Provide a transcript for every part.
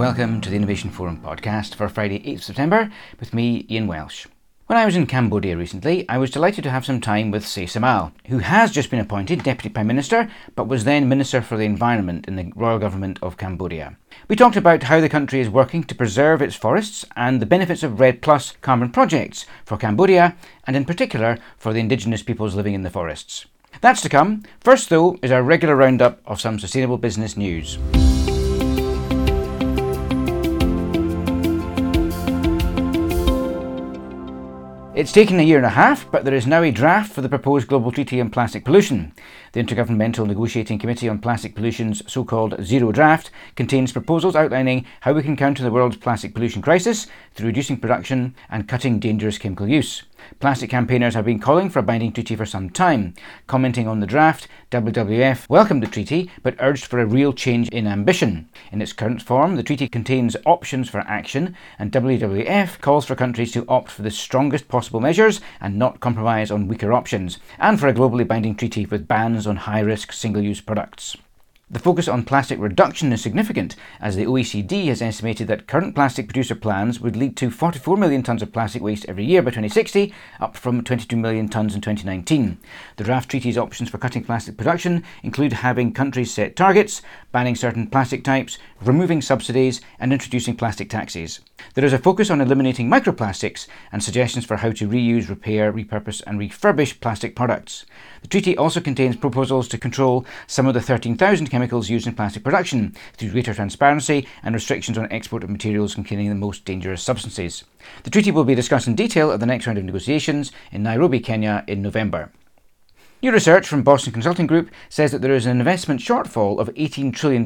Welcome to the Innovation Forum podcast for Friday, 8th September, with me, Ian Welsh. When I was in Cambodia recently, I was delighted to have some time with Say Samal, who has just been appointed Deputy Prime Minister, but was then Minister for the Environment in the Royal Government of Cambodia. We talked about how the country is working to preserve its forests and the benefits of REDD Plus carbon projects for Cambodia, and in particular for the indigenous peoples living in the forests. That's to come. First, though, is our regular roundup of some sustainable business news. It's taken a year and a half, but there is now a draft for the proposed Global Treaty on Plastic Pollution. The Intergovernmental Negotiating Committee on Plastic Pollution's so called Zero Draft contains proposals outlining how we can counter the world's plastic pollution crisis through reducing production and cutting dangerous chemical use. Plastic campaigners have been calling for a binding treaty for some time. Commenting on the draft, WWF welcomed the treaty but urged for a real change in ambition. In its current form, the treaty contains options for action, and WWF calls for countries to opt for the strongest possible measures and not compromise on weaker options, and for a globally binding treaty with bans on high risk single use products. The focus on plastic reduction is significant, as the OECD has estimated that current plastic producer plans would lead to 44 million tonnes of plastic waste every year by 2060, up from 22 million tonnes in 2019. The draft treaty's options for cutting plastic production include having countries set targets, banning certain plastic types, removing subsidies, and introducing plastic taxes. There is a focus on eliminating microplastics and suggestions for how to reuse, repair, repurpose, and refurbish plastic products. The treaty also contains proposals to control some of the 13,000 chemicals used in plastic production through greater transparency and restrictions on export of materials containing the most dangerous substances. The treaty will be discussed in detail at the next round of negotiations in Nairobi, Kenya in November. New research from Boston Consulting Group says that there is an investment shortfall of $18 trillion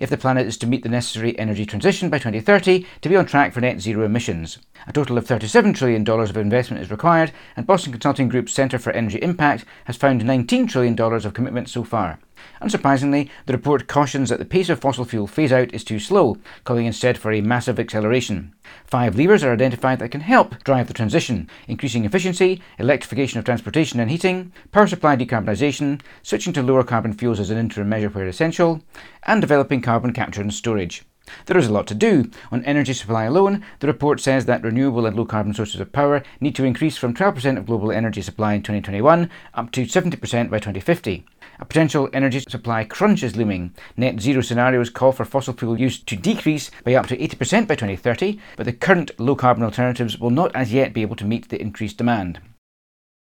if the planet is to meet the necessary energy transition by 2030 to be on track for net zero emissions. A total of $37 trillion of investment is required, and Boston Consulting Group's Centre for Energy Impact has found $19 trillion of commitments so far. Unsurprisingly, the report cautions that the pace of fossil fuel phase out is too slow, calling instead for a massive acceleration. Five levers are identified that can help drive the transition increasing efficiency, electrification of transportation and heating, power supply decarbonisation, switching to lower carbon fuels as an interim measure where essential, and developing carbon capture and storage. There is a lot to do. On energy supply alone, the report says that renewable and low carbon sources of power need to increase from 12% of global energy supply in 2021 up to 70% by 2050. A potential energy supply crunch is looming. Net zero scenarios call for fossil fuel use to decrease by up to 80% by 2030, but the current low carbon alternatives will not as yet be able to meet the increased demand.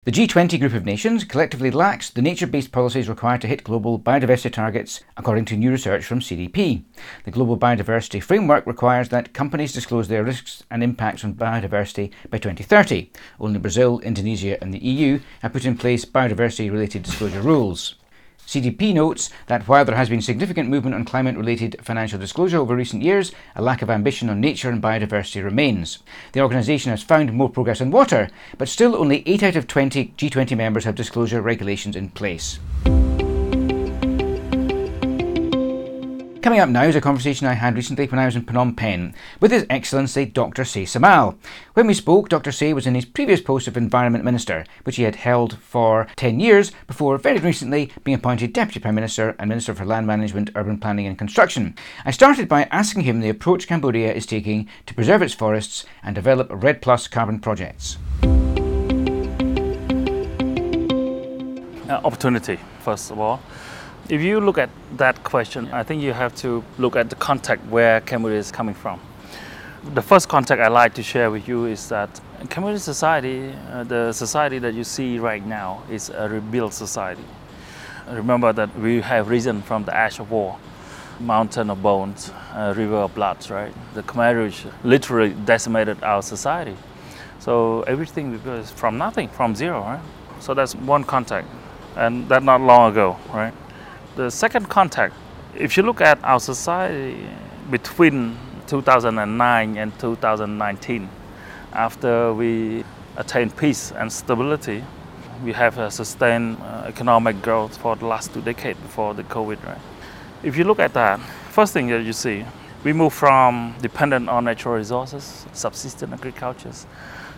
The G20 group of nations collectively lacks the nature based policies required to hit global biodiversity targets, according to new research from CDP. The Global Biodiversity Framework requires that companies disclose their risks and impacts on biodiversity by 2030. Only Brazil, Indonesia, and the EU have put in place biodiversity related disclosure rules. CDP notes that while there has been significant movement on climate related financial disclosure over recent years, a lack of ambition on nature and biodiversity remains. The organisation has found more progress on water, but still only 8 out of 20 G20 members have disclosure regulations in place. Coming up now is a conversation I had recently when I was in Phnom Penh with His Excellency Dr. Say Samal. When we spoke, Dr. Say was in his previous post of Environment Minister, which he had held for 10 years before very recently being appointed Deputy Prime Minister and Minister for Land Management, Urban Planning and Construction. I started by asking him the approach Cambodia is taking to preserve its forests and develop REDD Plus carbon projects. Uh, opportunity, first of all. If you look at that question, I think you have to look at the context where Cambodia is coming from. The first context I like to share with you is that Cambodian society, uh, the society that you see right now, is a rebuilt society. Remember that we have risen from the ash of war, mountain of bones, uh, river of blood, right? The Khmer Rouge literally decimated our society. So everything is from nothing, from zero, right? So that's one context, and that not long ago, right? The second context, if you look at our society between 2009 and 2019, after we attained peace and stability, we have a sustained uh, economic growth for the last two decades before the COVID. Right? If you look at that, first thing that you see, we move from dependent on natural resources, subsistence agriculture,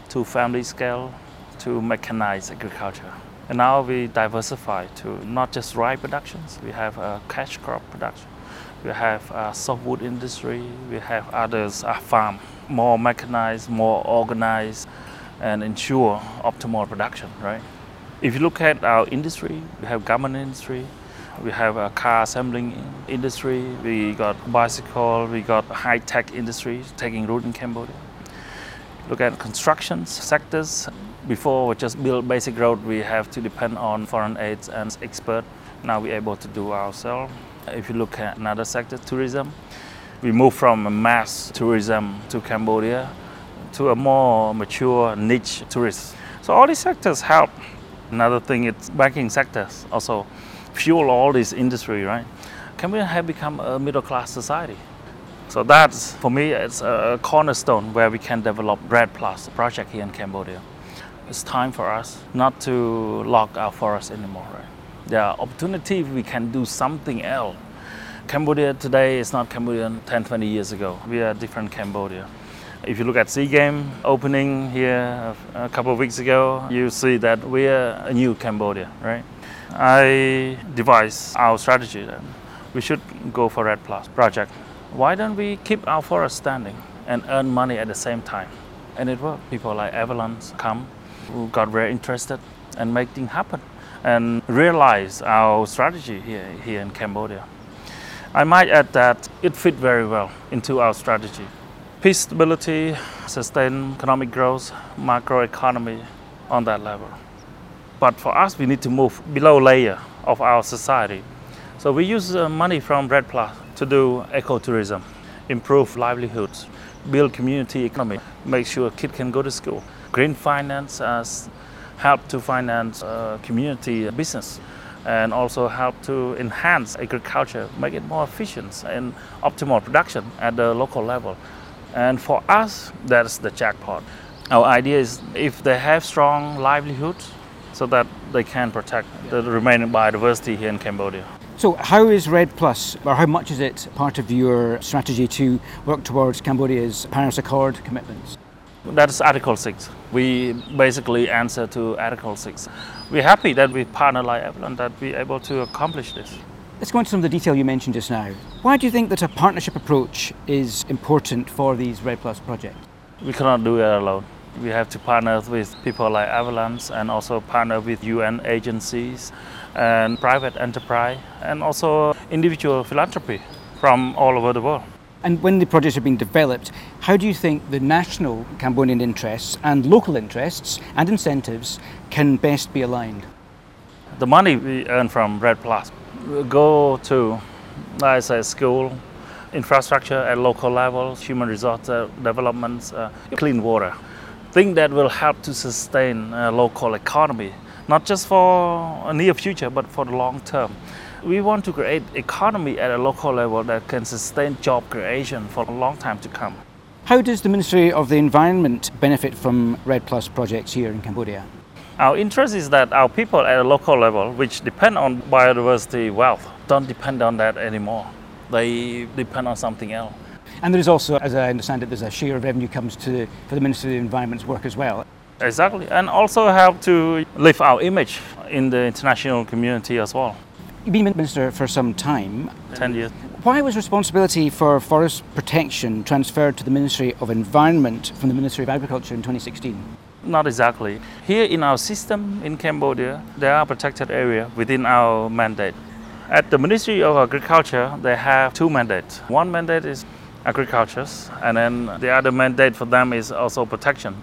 to family scale, to mechanized agriculture. And now we diversify to not just rice productions, we have a cash crop production. we have a softwood industry, we have others, a farm, more mechanized, more organized, and ensure optimal production, right? If you look at our industry, we have garment industry, we have a car assembling industry, we got bicycle, we got high-tech industry taking root in Cambodia. Look at construction sectors. Before we just build basic road, we have to depend on foreign aids and expert. Now we're able to do ourselves. If you look at another sector, tourism, we move from mass tourism to Cambodia to a more mature niche tourist. So all these sectors help. Another thing is banking sectors also fuel all this industry, right? Cambodia have become a middle class society. So that's for me it's a cornerstone where we can develop REDD Plus project here in Cambodia. It's time for us not to lock our forest anymore, right? There are opportunities we can do something else. Cambodia today is not Cambodia 10, 20 years ago. We are different Cambodia. If you look at SEA Game opening here a couple of weeks ago, you see that we are a new Cambodia, right? I devised our strategy that we should go for REDD Plus project. Why don't we keep our forest standing and earn money at the same time? And it worked. People like Everland come, who got very interested and make things happen and realize our strategy here, here in Cambodia. I might add that it fit very well into our strategy. Peace, stability, sustained economic growth, macroeconomy on that level. But for us, we need to move below layer of our society. So we use uh, money from REDD Plus to do ecotourism, improve livelihoods, build community economy, make sure kids can go to school. Green finance as help to finance uh, community business and also help to enhance agriculture, make it more efficient and optimal production at the local level. And for us, that's the jackpot. Our idea is if they have strong livelihood, so that they can protect the remaining biodiversity here in Cambodia. So, how is REDD Plus, or how much is it part of your strategy to work towards Cambodia's Paris Accord commitments? That's Article 6. We basically answer to Article 6. We're happy that we partner like Everland that we're able to accomplish this. Let's go into some of the detail you mentioned just now. Why do you think that a partnership approach is important for these REDD Plus projects? We cannot do it alone. We have to partner with people like Everland and also partner with UN agencies and private enterprise and also individual philanthropy from all over the world. And when the projects are being developed, how do you think the national Cambodian interests and local interests and incentives can best be aligned? The money we earn from REDD Plus go to, like I say, school, infrastructure at local level, human resource uh, development, uh, clean water. Thing that will help to sustain a local economy, not just for a near future, but for the long term we want to create economy at a local level that can sustain job creation for a long time to come. How does the Ministry of the Environment benefit from REDD Plus projects here in Cambodia? Our interest is that our people at a local level, which depend on biodiversity wealth, don't depend on that anymore. They depend on something else. And there is also, as I understand it, there's a share of revenue comes to for the Ministry of the Environment's work as well. Exactly, and also help to lift our image in the international community as well. You've been Minister for some time. 10 years. Why was responsibility for forest protection transferred to the Ministry of Environment from the Ministry of Agriculture in 2016? Not exactly. Here in our system in Cambodia, there are protected areas within our mandate. At the Ministry of Agriculture, they have two mandates. One mandate is agriculture, and then the other mandate for them is also protection.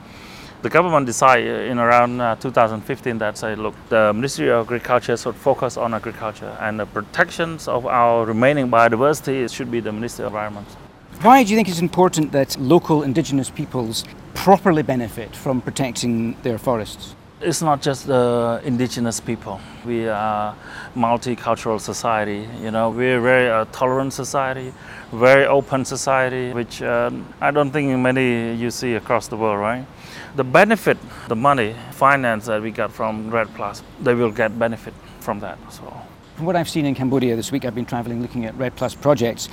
The government decided in around uh, 2015 that say, look, the Ministry of Agriculture should focus on agriculture and the protections of our remaining biodiversity should be the Ministry of Environment. Why do you think it's important that local indigenous peoples properly benefit from protecting their forests? It's not just the indigenous people. We are multicultural society. You know, we're very uh, tolerant society, very open society, which uh, I don't think many you see across the world, right? The benefit, the money, finance that we got from REDD Plus, they will get benefit from that as well. From what I've seen in Cambodia this week, I've been travelling looking at REDD Plus projects.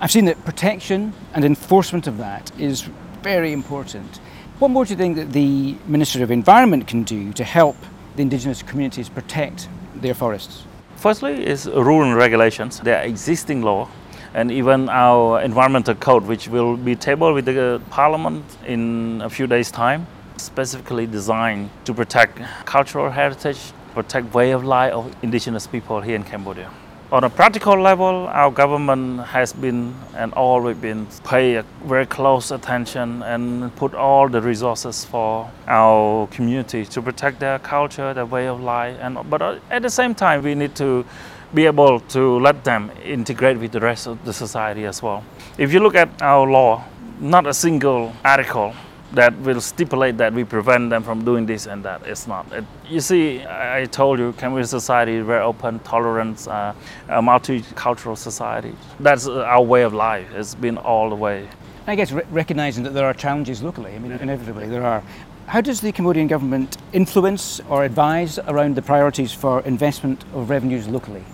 I've seen that protection and enforcement of that is very important. What more do you think that the Minister of Environment can do to help the indigenous communities protect their forests? Firstly, is rule and regulations. There are existing law and even our environmental code, which will be tabled with the uh, parliament in a few days' time, specifically designed to protect cultural heritage, protect way of life of indigenous people here in Cambodia. On a practical level, our government has been and always been pay very close attention and put all the resources for our community to protect their culture, their way of life. And but uh, at the same time, we need to be able to let them integrate with the rest of the society as well. If you look at our law, not a single article that will stipulate that we prevent them from doing this and that. It's not. It, you see, I, I told you, Cambodian society is very open, tolerant, uh, a multicultural society. That's our way of life. It's been all the way. I guess re- recognizing that there are challenges locally. I mean, inevitably there are. How does the Cambodian government influence or advise around the priorities for investment of revenues locally?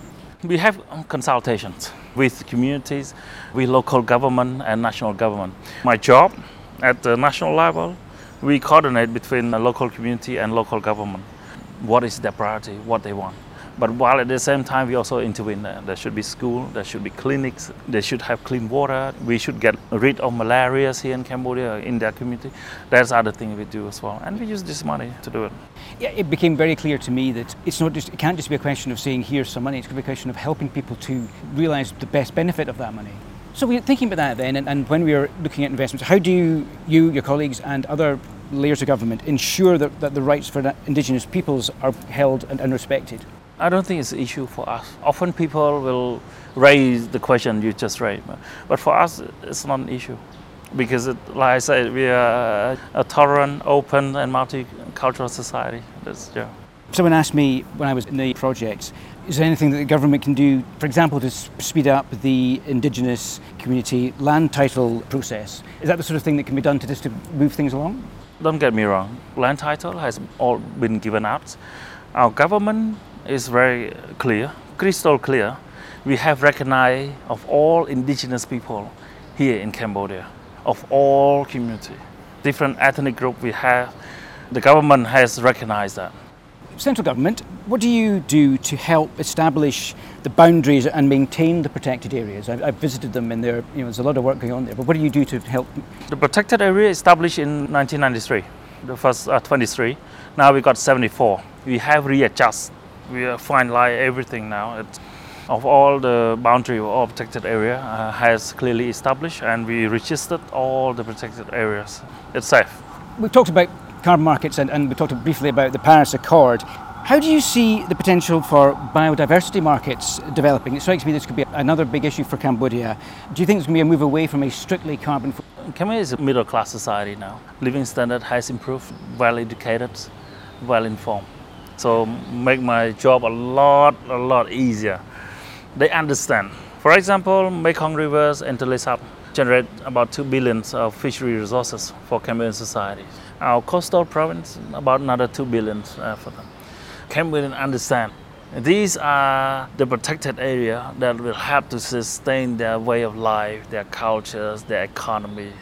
We have consultations with communities, with local government and national government. My job at the national level, we coordinate between the local community and local government. What is their priority, what they want. But while at the same time, we also intervene. There should be school, there should be clinics, they should have clean water. We should get rid of malaria here in Cambodia, in their community. That's other thing we do as well. And we use this money to do it. Yeah, it became very clear to me that it's not just, it can't just be a question of saying, here's some money. It's going to be a question of helping people to realize the best benefit of that money. So we're thinking about that then, and, and when we are looking at investments, how do you, you, your colleagues, and other layers of government ensure that, that the rights for Indigenous peoples are held and, and respected? I don't think it's an issue for us. Often people will raise the question you just raised, but for us, it's not an issue because, it, like I said, we are a tolerant, open, and multicultural society. That's, yeah. Someone asked me when I was in the project, is there anything that the government can do, for example, to speed up the Indigenous community land title process? Is that the sort of thing that can be done to just to move things along? Don't get me wrong, land title has all been given out. Our government is very clear, crystal clear. We have recognized of all indigenous people here in Cambodia, of all community, different ethnic group we have. The government has recognized that. Central government, what do you do to help establish the boundaries and maintain the protected areas? I've, I've visited them and there, you know, there's a lot of work going on there, but what do you do to help? The protected area established in 1993, the first uh, 23. Now we got 74. We have readjusted we finalize everything now. It's, of all the boundary of protected area uh, has clearly established and we registered all the protected areas. It's safe. We've talked about carbon markets and, and we talked briefly about the Paris Accord. How do you see the potential for biodiversity markets developing? It strikes me this could be another big issue for Cambodia. Do you think there's going to be a move away from a strictly carbon? Cambodia is a middle class society now. Living standard has improved, well educated, well informed. So make my job a lot, a lot easier. They understand. For example, Mekong rivers and Tonle Sap generate about 2 billion of fishery resources for Cambodian society. Our coastal province, about another 2 billion uh, for them. Can Cambodians understand. These are the protected area that will help to sustain their way of life, their cultures, their economy.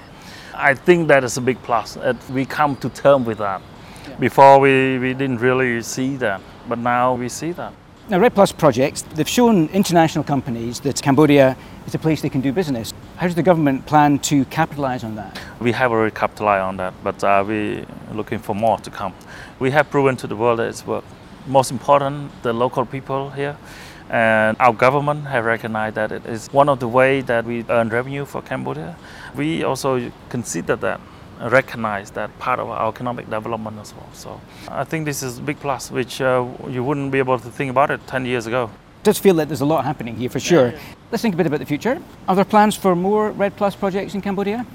I think that is a big plus. That we come to terms with that. Before we, we didn't really see that, but now we see that. Now, REDD Plus projects, they've shown international companies that Cambodia is a place they can do business. How does the government plan to capitalise on that? We have already capitalized on that, but uh, we're looking for more to come. We have proven to the world that it's worked. Most important, the local people here and our government have recognized that it is one of the ways that we earn revenue for Cambodia. We also consider that recognize that part of our economic development as well. So I think this is a big plus, which uh, you wouldn't be able to think about it 10 years ago. It does feel that there's a lot happening here for sure. Yeah. Let's think a bit about the future. Are there plans for more REDD Plus projects in Cambodia?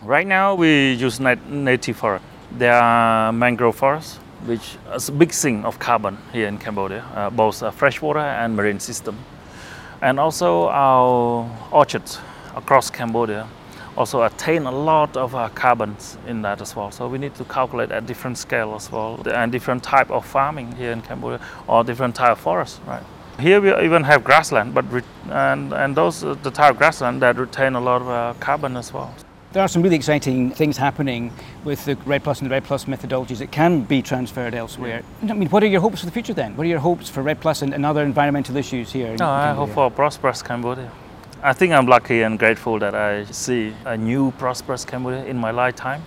Right now, we use nat- native forest. There are mangrove forests, which is a big sink of carbon here in Cambodia, uh, both freshwater and marine system. And also our orchards across Cambodia also attain a lot of uh, in that as well. So we need to calculate at different scale as well, and different type of farming here in Cambodia, or different type of forest, right? Here we even have grassland, but and and those uh, the type of grassland that retain a lot of uh, carbon as well. There are some really exciting things happening with the REDD Plus and the REDD Plus methodologies that can be transferred elsewhere. Yeah. I mean, what are your hopes for the future then? What are your hopes for REDD Plus and, and other environmental issues here? no, I hope for a prosperous Cambodia. I think I'm lucky and grateful that I see a new prosperous Cambodia in my lifetime.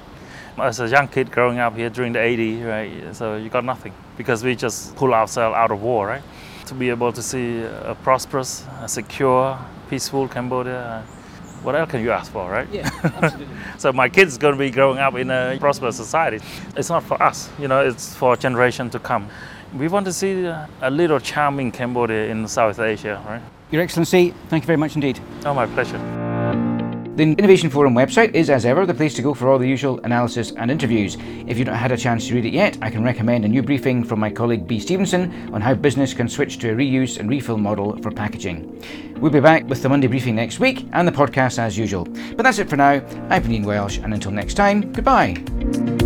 As a young kid growing up here during the 80s, right, so you got nothing because we just pull ourselves out of war, right? To be able to see a prosperous, a secure, peaceful Cambodia, what else can you ask for, right? Yeah, absolutely. so my kids are going to be growing up in a prosperous society. It's not for us, you know, it's for a generation to come. We want to see a little charming Cambodia in South Asia, right? Your Excellency, thank you very much indeed. Oh, my pleasure. The Innovation Forum website is, as ever, the place to go for all the usual analysis and interviews. If you've not had a chance to read it yet, I can recommend a new briefing from my colleague B. Stevenson on how business can switch to a reuse and refill model for packaging. We'll be back with the Monday briefing next week and the podcast as usual. But that's it for now. I've been Ian Welsh, and until next time, goodbye.